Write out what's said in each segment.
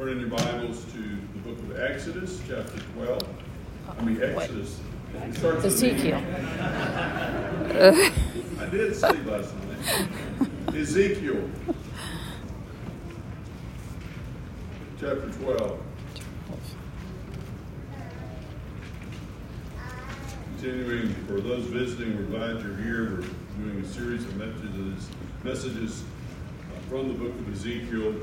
Turn in your Bibles to the book of Exodus, chapter 12. I mean, Exodus. It starts Ezekiel. I did see last night. Ezekiel, chapter 12. Continuing, for those visiting, we're glad you're here. We're doing a series of messages, messages uh, from the book of Ezekiel.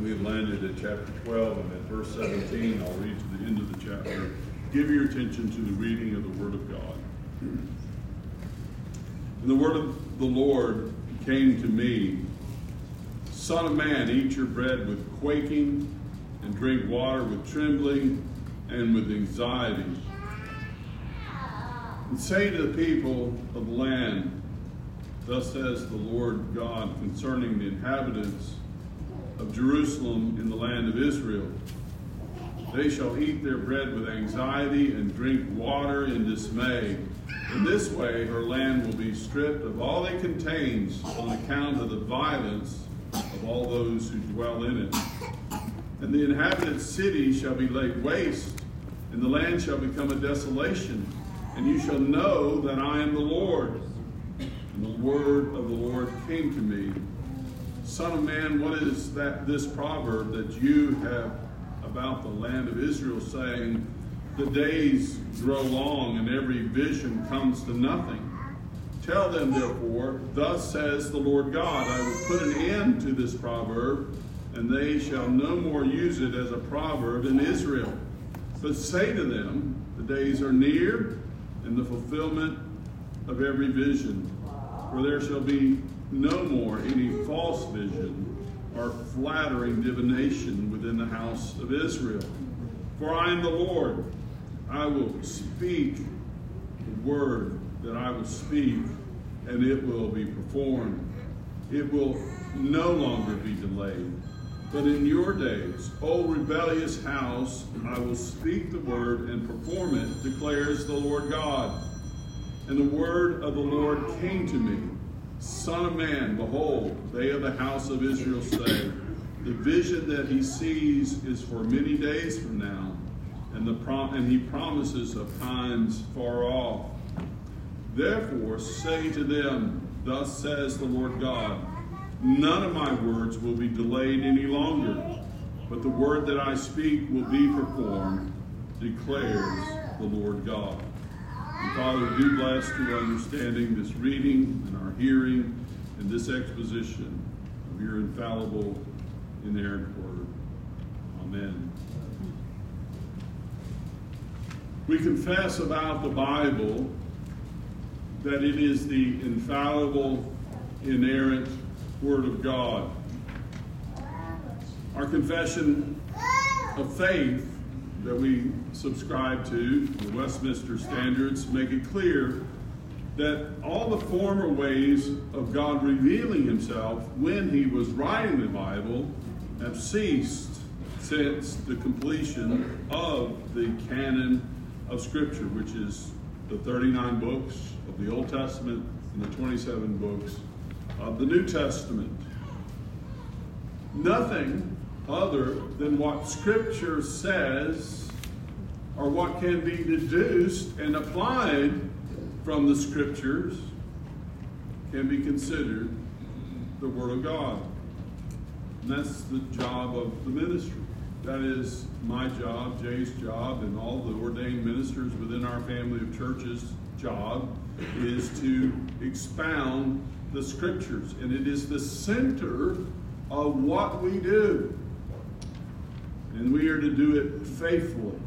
We have landed at chapter 12 and at verse 17. I'll read to the end of the chapter. Give your attention to the reading of the Word of God. And the word of the Lord came to me Son of man, eat your bread with quaking, and drink water with trembling and with anxiety. And say to the people of the land, Thus says the Lord God concerning the inhabitants of Jerusalem in the land of Israel. They shall eat their bread with anxiety and drink water in dismay. In this way, her land will be stripped of all it contains on account of the violence of all those who dwell in it. And the inhabited city shall be laid waste, and the land shall become a desolation. And you shall know that I am the Lord. And the word of the Lord came to me Son of man, what is that this proverb that you have about the land of Israel, saying, The days grow long and every vision comes to nothing? Tell them, therefore, thus says the Lord God, I will put an end to this proverb, and they shall no more use it as a proverb in Israel. But say to them, The days are near, and the fulfillment of every vision. For there shall be no more any false vision or flattering divination within the house of Israel. For I am the Lord. I will speak the word that I will speak, and it will be performed. It will no longer be delayed. But in your days, O rebellious house, I will speak the word and perform it, declares the Lord God. And the word of the Lord came to me. Son of man, behold, they of the house of Israel say, The vision that he sees is for many days from now, and, the and he promises of times far off. Therefore, say to them, Thus says the Lord God, None of my words will be delayed any longer, but the word that I speak will be performed, declares the Lord God. Father, do bless to understanding this reading and our hearing and this exposition of your infallible, inerrant word. Amen. We confess about the Bible that it is the infallible, inerrant Word of God. Our confession of faith that we subscribe to, the Westminster Standards, make it clear that all the former ways of God revealing himself when he was writing the Bible have ceased since the completion of the canon of Scripture, which is the 39 books of the Old Testament and the 27 books of the New Testament. Nothing other than what Scripture says or what can be deduced and applied from the Scriptures can be considered the Word of God. And that's the job of the ministry. That is my job, Jay's job, and all the ordained ministers within our family of churches' job is to expound the Scriptures. And it is the center of what we do. And we are to do it faithfully.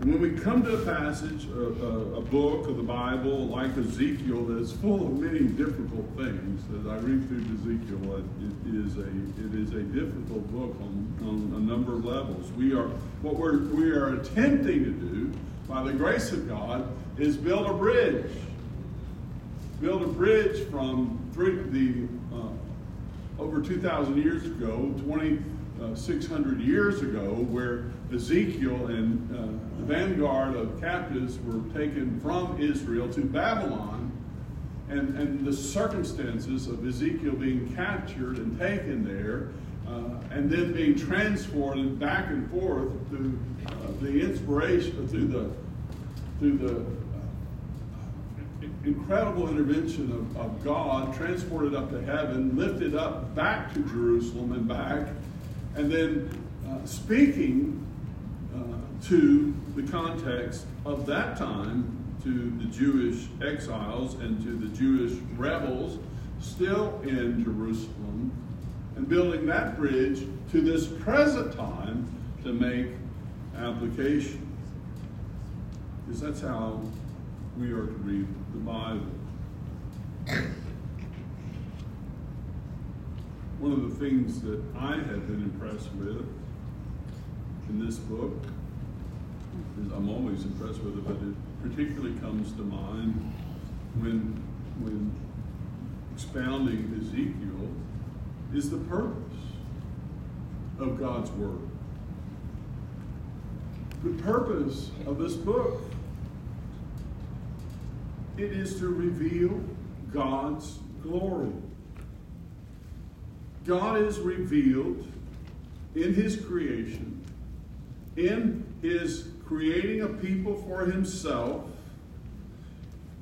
And when we come to a passage, a, a, a, book of the Bible like Ezekiel that's full of many difficult things, as I read through Ezekiel, it is a it is a difficult book on, on a number of levels. We are what we're we are attempting to do by the grace of God is build a bridge, build a bridge from three, the uh, over two thousand years ago, twenty. Uh, 600 years ago, where Ezekiel and uh, the vanguard of captives were taken from Israel to Babylon, and, and the circumstances of Ezekiel being captured and taken there uh, and then being transported back and forth through the inspiration, through the through the uh, incredible intervention of, of God, transported up to heaven, lifted up back to Jerusalem and back, and then uh, speaking uh, to the context of that time to the Jewish exiles and to the Jewish rebels still in Jerusalem and building that bridge to this present time to make application. Because that's how we are to read the Bible. One of the things that I have been impressed with in this book is I'm always impressed with it, but it particularly comes to mind when when expounding Ezekiel is the purpose of God's Word. The purpose of this book it is to reveal God's glory. God is revealed in his creation, in his creating a people for himself.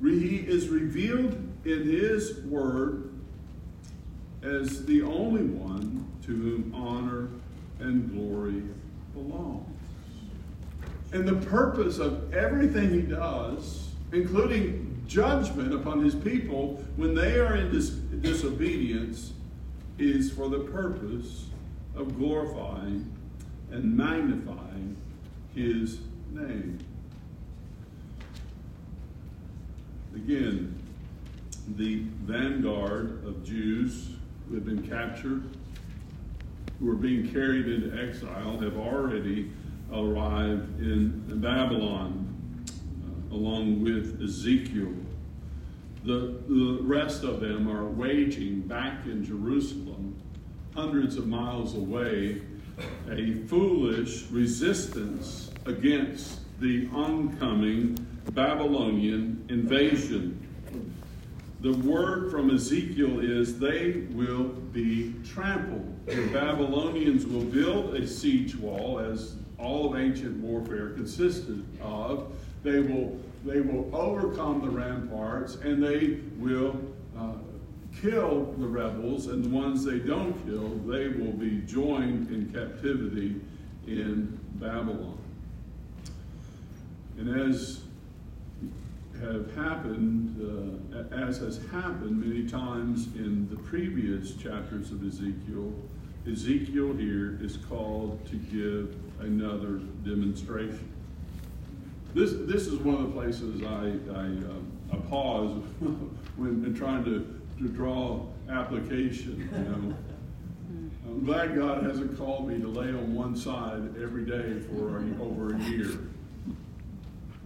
He is revealed in his word as the only one to whom honor and glory belongs. And the purpose of everything he does, including judgment upon his people when they are in dis- disobedience, is for the purpose of glorifying and magnifying his name. Again, the vanguard of Jews who have been captured, who are being carried into exile, have already arrived in Babylon uh, along with Ezekiel. The, the rest of them are waging back in Jerusalem, hundreds of miles away, a foolish resistance against the oncoming Babylonian invasion. The word from Ezekiel is they will be trampled. The Babylonians will build a siege wall, as all of ancient warfare consisted of. They will, they will overcome the ramparts and they will uh, kill the rebels, and the ones they don't kill, they will be joined in captivity in Babylon. And as have happened, uh, as has happened many times in the previous chapters of Ezekiel, Ezekiel here is called to give another demonstration. This, this is one of the places I, I, uh, I pause when trying to, to draw application. You know. I'm glad God hasn't called me to lay on one side every day for over a year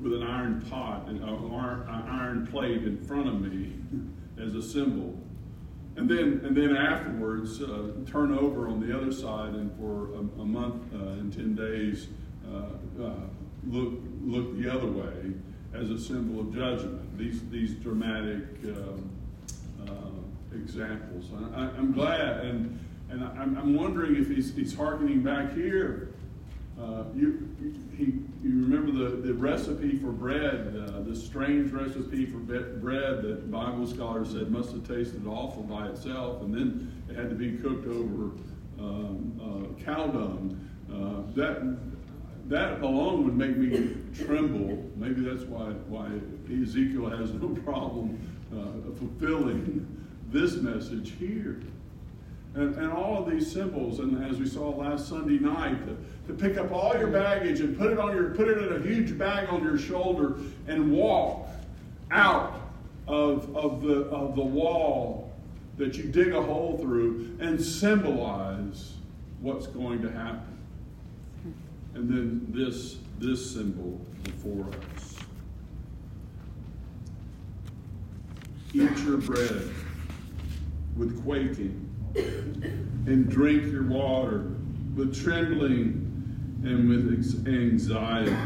with an iron pot and an iron plate in front of me as a symbol. And then, and then afterwards, uh, turn over on the other side and for a, a month uh, and 10 days, uh, uh, look, look the other way as a symbol of judgment. These, these dramatic um, uh, examples. I, am glad, and, and I'm, I'm wondering if he's, he's harkening back here uh, you, he, you remember the, the recipe for bread, uh, the strange recipe for bread that Bible scholars said must have tasted awful by itself, and then it had to be cooked over um, uh, cow dung. Uh, that that alone would make me tremble. Maybe that's why why Ezekiel has no problem uh, fulfilling this message here. And, and all of these symbols, and as we saw last Sunday night, to, to pick up all your baggage and put it on your put it in a huge bag on your shoulder and walk out of, of the of the wall that you dig a hole through and symbolize what's going to happen. And then this this symbol before us. Eat your bread with quaking and drink your water with trembling and with anxiety.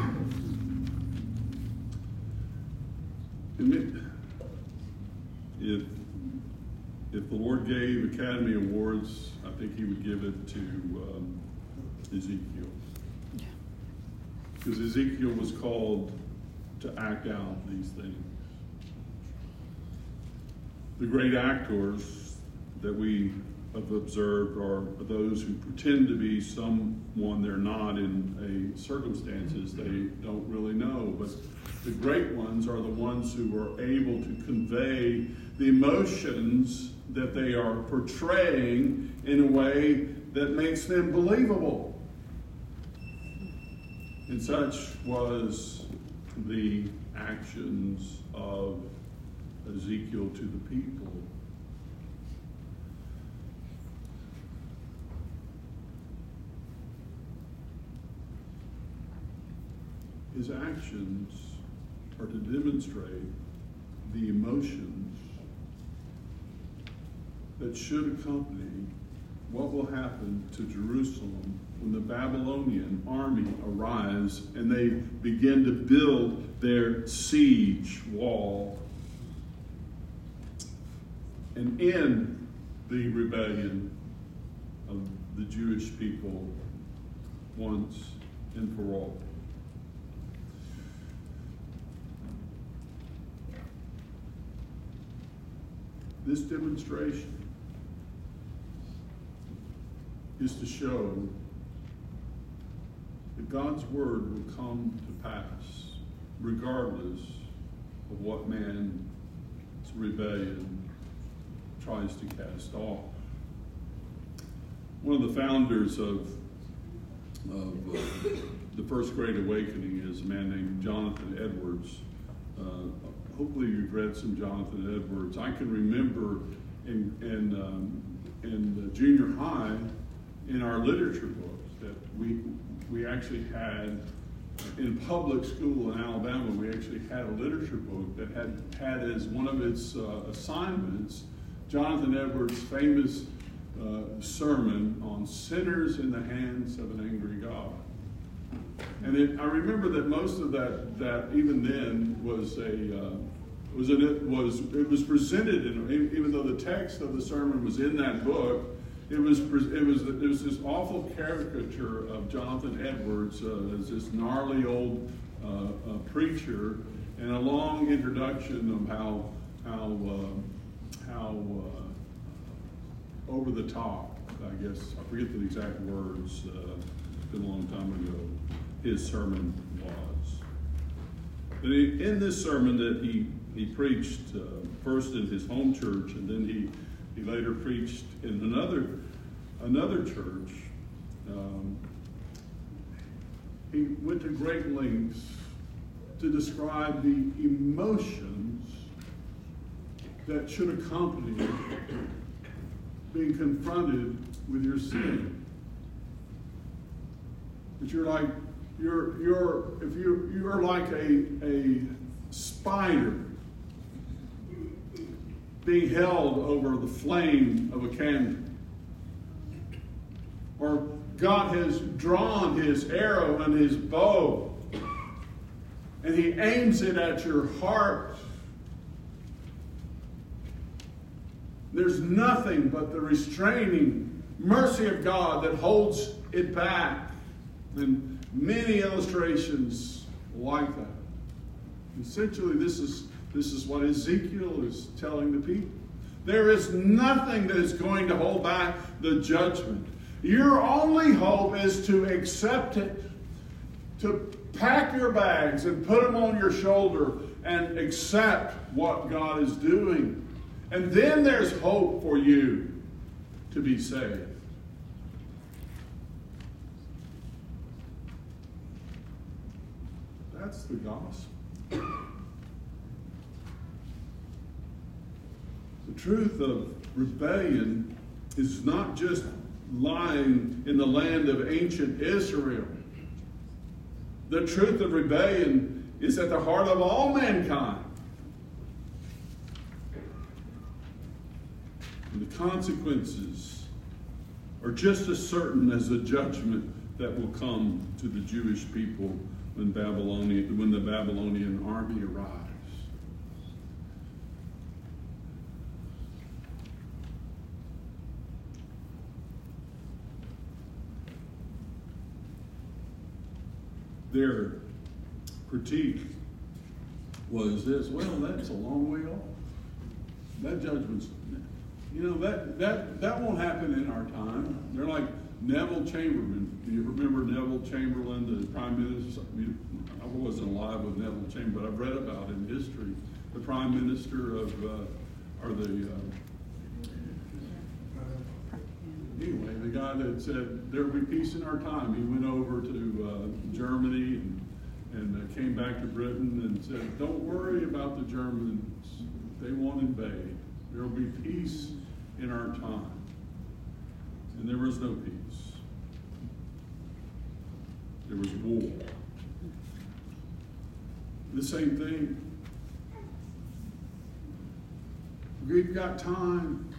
If, if the Lord gave Academy Awards, I think He would give it to um, Ezekiel. Because Ezekiel was called to act out these things. The great actors that we have observed are those who pretend to be someone they're not in a circumstances they don't really know. But the great ones are the ones who are able to convey the emotions that they are portraying in a way that makes them believable. And such was the actions of Ezekiel to the people. His actions are to demonstrate the emotions that should accompany what will happen to Jerusalem when the Babylonian army arrives and they begin to build their siege wall and end the rebellion of the Jewish people once and for all. This demonstration is to show that God's word will come to pass regardless of what man's rebellion tries to cast off. One of the founders of, of uh, the First Great Awakening is a man named Jonathan Edwards. Uh, hopefully, you've read some Jonathan Edwards. I can remember in, in, um, in junior high, in our literature books that we, we actually had in public school in Alabama, we actually had a literature book that had had as one of its uh, assignments Jonathan Edwards' famous uh, sermon on sinners in the hands of an angry God. And it, I remember that most of that, that even then was a uh, was it was it was presented in, even though the text of the sermon was in that book it was it was it was this awful caricature of Jonathan Edwards uh, as this gnarly old uh, uh, preacher, and a long introduction of how how uh, how uh, over the top. I guess I forget the exact words. Uh, it's been a long time ago. His sermon was. He, in this sermon that he he preached first in his home church, and then he he later preached in another another church. Um, he went to great lengths to describe the emotions that should accompany being confronted with your sin. That you're like you're you're if you you're like a a spider being held over the flame of a candle. Or God has drawn his arrow and his bow, and he aims it at your heart. There's nothing but the restraining mercy of God that holds it back. And many illustrations like that. Essentially, this is this is what Ezekiel is telling the people. There is nothing that is going to hold back the judgment. Your only hope is to accept it, to pack your bags and put them on your shoulder and accept what God is doing. And then there's hope for you to be saved. That's the gospel. The truth of rebellion is not just lying in the land of ancient Israel. The truth of rebellion is at the heart of all mankind. And the consequences are just as certain as the judgment that will come to the Jewish people when, Babylonian, when the Babylonian army arrives. Their critique was this well, that's a long way off. That judgment's, you know, that, that, that won't happen in our time. They're like Neville Chamberlain. Do you remember Neville Chamberlain, the Prime Minister? I wasn't alive with Neville Chamberlain, but I've read about in history. The Prime Minister of, uh, or the, uh, anyway, the guy that said there will be peace in our time. He went over to uh, Germany and, and uh, came back to Britain and said, "Don't worry about the Germans; they won't invade. There will be peace in our time." And there was no peace. There was war. The same thing. We've got time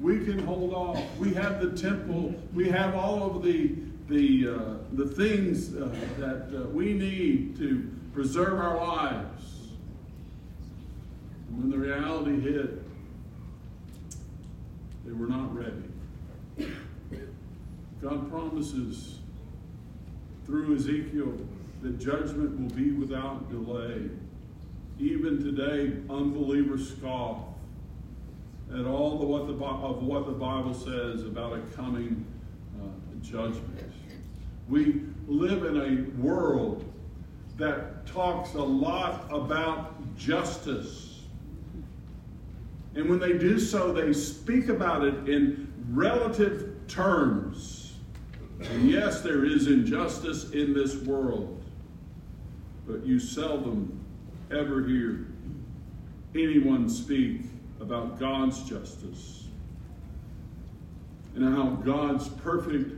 we can hold off. We have the temple. We have all of the the uh, the things uh, that uh, we need to preserve our lives. And when the reality hit, they were not ready. God promises through Ezekiel that judgment will be without delay. Even today, unbelievers scoff at all the, what the, of what the Bible says about a coming uh, judgment. We live in a world that talks a lot about justice. And when they do so, they speak about it in relative terms. And yes, there is injustice in this world, but you seldom ever hear anyone speak about God's justice and how God's perfect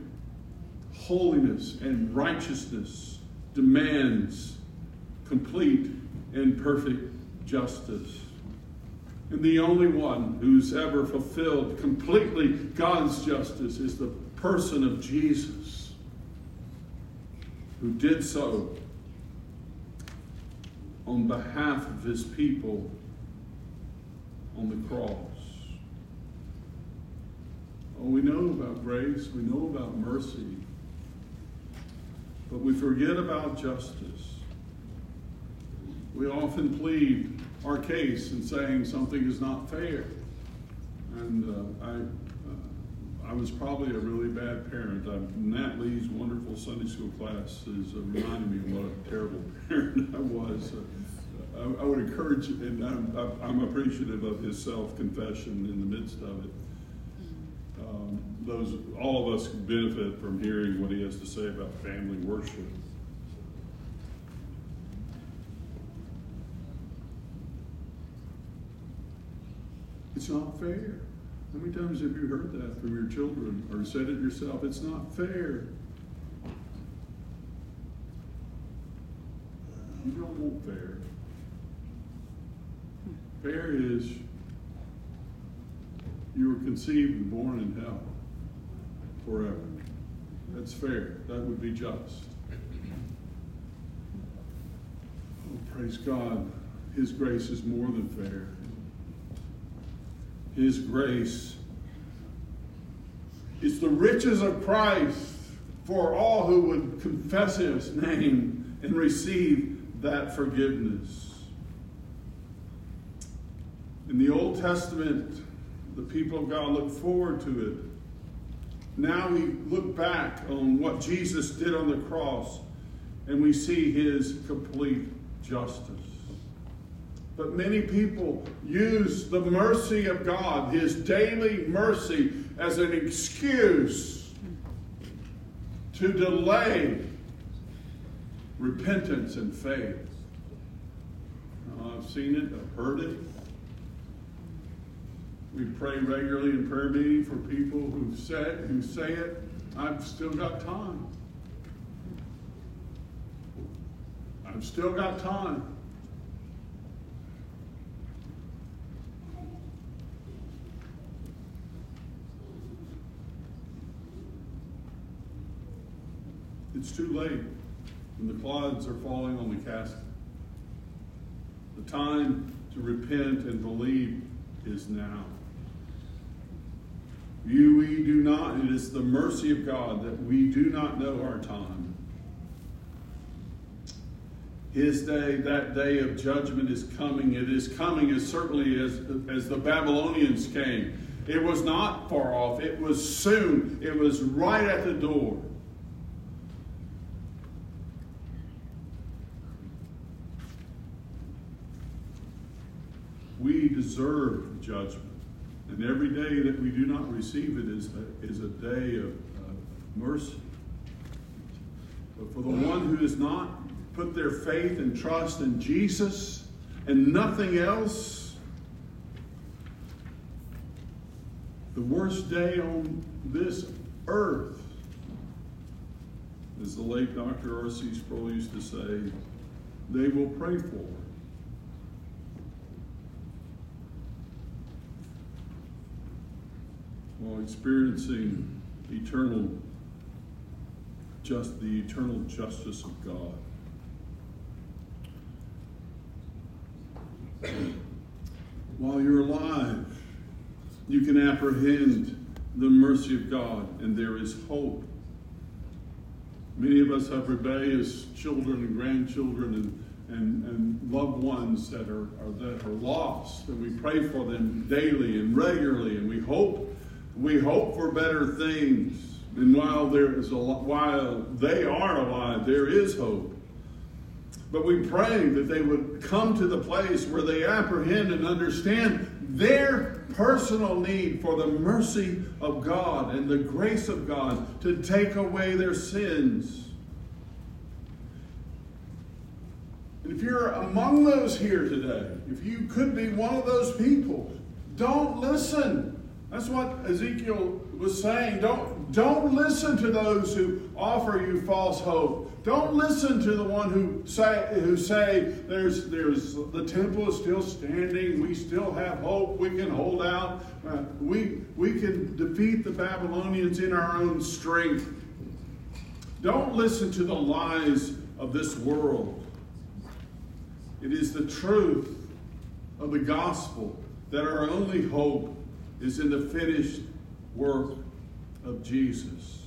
holiness and righteousness demands complete and perfect justice. And the only one who's ever fulfilled completely God's justice is the person of Jesus, who did so on behalf of his people on the cross. Oh, we know about grace, we know about mercy, but we forget about justice. We often plead our case in saying something is not fair. And uh, I, uh, I was probably a really bad parent. I, Nat Lee's wonderful Sunday school class is uh, reminding me of what a terrible parent I was. Uh, I, I would encourage, and I'm, I'm appreciative of his self-confession in the midst of it. Um, those, all of us benefit from hearing what he has to say about family worship. It's not fair. How many times have you heard that from your children or said it yourself? It's not fair. You don't want fair. Fair is you were conceived and born in hell forever. That's fair. That would be just. Oh, praise God. His grace is more than fair. His grace is the riches of Christ for all who would confess his name and receive that forgiveness. In the Old Testament, the people of God looked forward to it. Now we look back on what Jesus did on the cross and we see his complete justice. But many people use the mercy of God, his daily mercy, as an excuse to delay repentance and faith. I've seen it, I've heard it. We pray regularly in prayer meeting for people who say, who say it. I've still got time. I've still got time. It's too late when the clods are falling on the casket. The time to repent and believe is now. You, we do not, it is the mercy of God that we do not know our time. His day, that day of judgment is coming. It is coming as certainly as, as the Babylonians came. It was not far off, it was soon, it was right at the door. We deserve judgment. And every day that we do not receive it is a, is a day of uh, mercy. But for the one who has not put their faith and trust in Jesus and nothing else, the worst day on this earth, as the late Dr. R.C. Sproul used to say, they will pray for. Experiencing eternal just the eternal justice of God. While you're alive, you can apprehend the mercy of God, and there is hope. Many of us have rebellious children and grandchildren and, and, and loved ones that are, are, that are lost, and we pray for them daily and regularly, and we hope we hope for better things. And while there is a while they are alive, there is hope. But we pray that they would come to the place where they apprehend and understand their personal need for the mercy of God and the grace of God to take away their sins. And if you're among those here today, if you could be one of those people, don't listen. That's what Ezekiel was saying. Don't, don't listen to those who offer you false hope. Don't listen to the one who say, who say there's, there's, the temple is still standing. We still have hope. We can hold out. Uh, we, we can defeat the Babylonians in our own strength. Don't listen to the lies of this world. It is the truth of the gospel that our only hope is in the finished work of Jesus.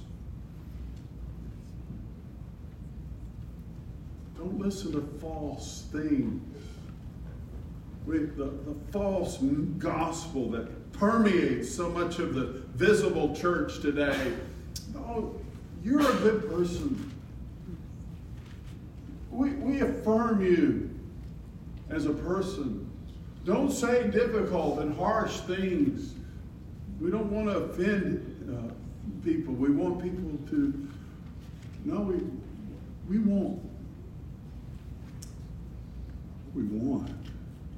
Don't listen to false things. With the, the false gospel that permeates so much of the visible church today. Oh, you're a good person. We, we affirm you as a person. Don't say difficult and harsh things. We don't want to offend uh, people. We want people to, no, we, we want, we want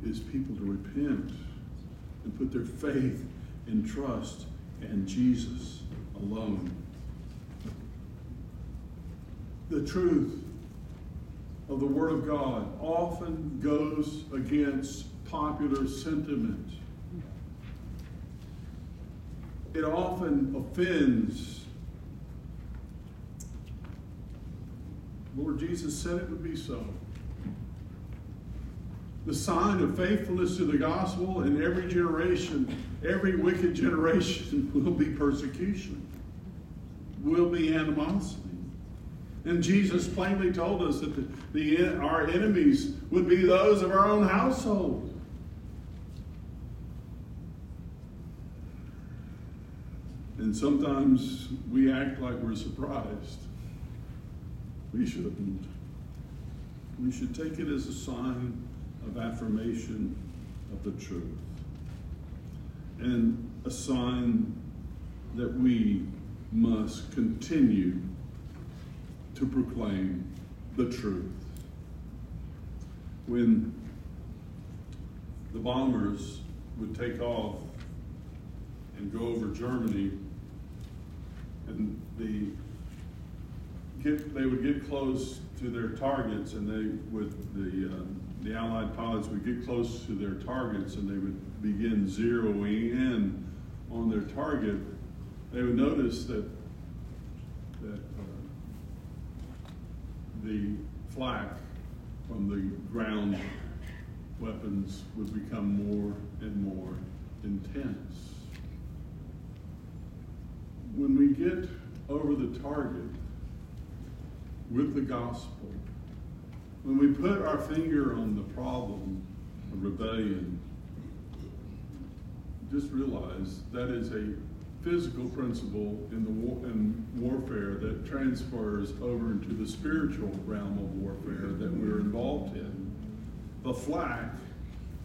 is people to repent and put their faith and trust in Jesus alone. The truth of the Word of God often goes against popular sentiment it often offends. Lord Jesus said it would be so. The sign of faithfulness to the gospel in every generation, every wicked generation, will be persecution, will be animosity. And Jesus plainly told us that the, the, our enemies would be those of our own household. And sometimes we act like we're surprised. We shouldn't. We should take it as a sign of affirmation of the truth and a sign that we must continue to proclaim the truth. When the bombers would take off and go over Germany, and the get they would get close to their targets, and they would the uh, the Allied pilots would get close to their targets, and they would begin zeroing in on their target. They would notice that that uh, the flak from the ground weapons would become more and more intense when we get over the target with the gospel, when we put our finger on the problem of rebellion, just realize that is a physical principle in the war, in warfare that transfers over into the spiritual realm of warfare that we're involved in. The flak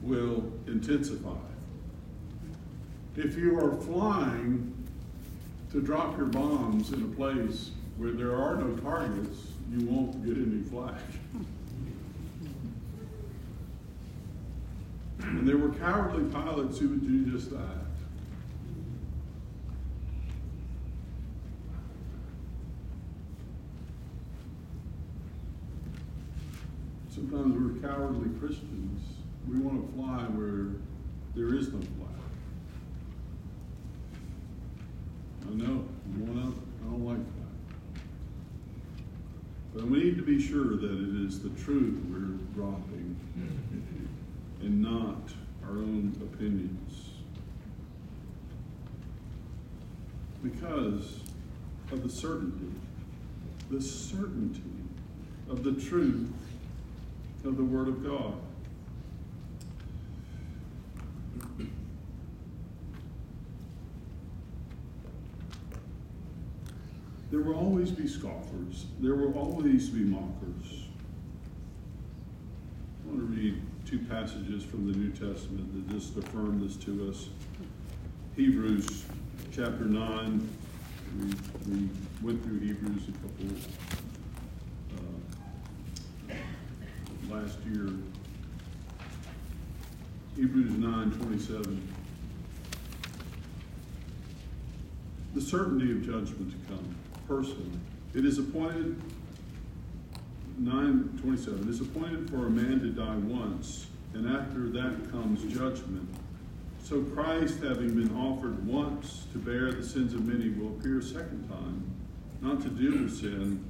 will intensify. If you are flying to drop your bombs in a place where there are no targets, you won't get any flak. And there were cowardly pilots who would do just that. Sometimes we're cowardly Christians. We want to fly where there is no flak. I know, I don't like that. But we need to be sure that it is the truth we're dropping and not our own opinions. Because of the certainty, the certainty of the truth of the Word of God. Will always be scoffers. There will always be mockers. I want to read two passages from the New Testament that just affirm this to us. Hebrews chapter 9. We, we went through Hebrews a couple uh, last year. Hebrews 9 27. The certainty of judgment to come, personally. It is appointed 927 is appointed for a man to die once, and after that comes judgment. So Christ, having been offered once to bear the sins of many, will appear a second time, not to deal with sin,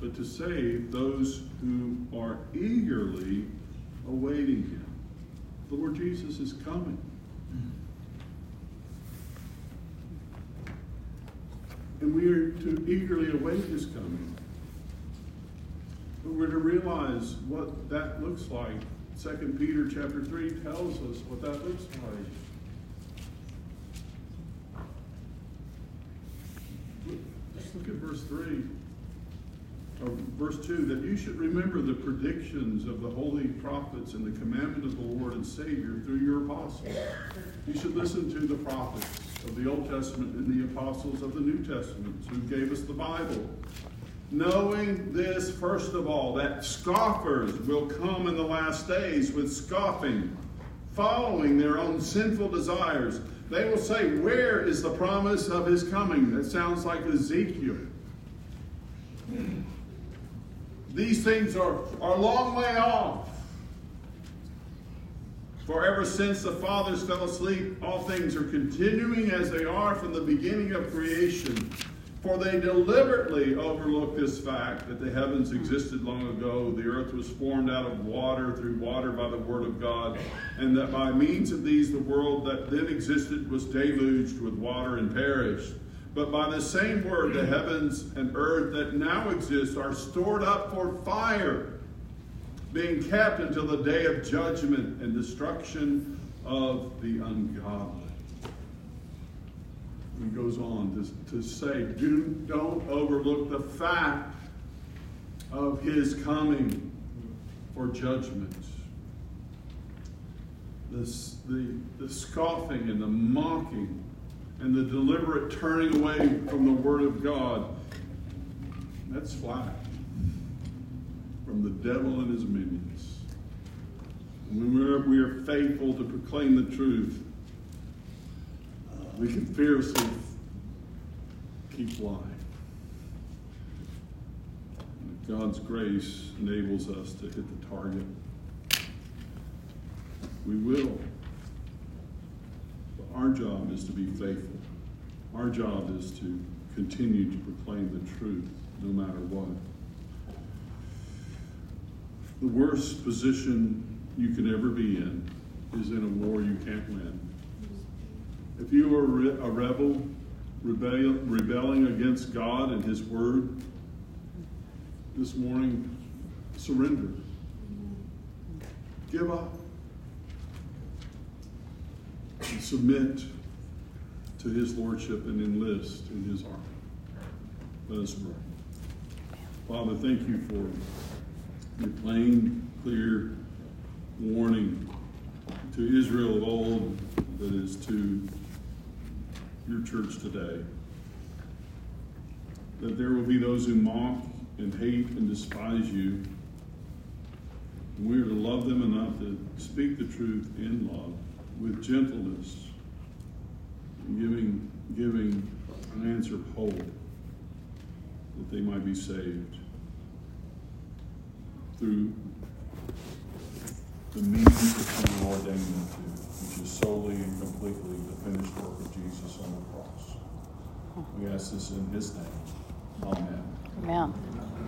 but to save those who are eagerly awaiting him. The Lord Jesus is coming. Mm-hmm. And we are to eagerly await his coming. But we're to realize what that looks like. Second Peter chapter 3 tells us what that looks like. Let's look at verse 3. Or verse 2 that you should remember the predictions of the holy prophets and the commandment of the Lord and Savior through your apostles. You should listen to the prophets of the Old Testament and the apostles of the New Testament who gave us the Bible. Knowing this, first of all, that scoffers will come in the last days with scoffing, following their own sinful desires. They will say, Where is the promise of his coming? That sounds like Ezekiel. These things are, are a long way off. For ever since the fathers fell asleep, all things are continuing as they are from the beginning of creation. For they deliberately overlook this fact that the heavens existed long ago, the earth was formed out of water through water by the word of God, and that by means of these the world that then existed was deluged with water and perished. But by the same word, the heavens and earth that now exist are stored up for fire, being kept until the day of judgment and destruction of the ungodly he goes on to, to say, Do, don't overlook the fact of his coming for judgment. This, the, the scoffing and the mocking and the deliberate turning away from the Word of God, that's flak from the devil and his minions. when we're, we are faithful to proclaim the truth, uh, we can fearlessly keep flying. God's grace enables us to hit the target. We will. But our job is to be faithful. Our job is to continue to proclaim the truth no matter what. The worst position you can ever be in is in a war you can't win. If you are a rebel, rebelling against God and His Word, this morning, surrender. give up and submit to his lordship and enlist in his army. Let us pray. Father, thank you for your plain, clear warning to Israel of old that is to your church today. That there will be those who mock and hate and despise you. And we are to love them enough to speak the truth in love with gentleness, giving, giving an answer of hope that they might be saved through the means that you ordained them to, which is solely and completely the finished work of Jesus on the cross. We ask this in his name. Amen. Amen.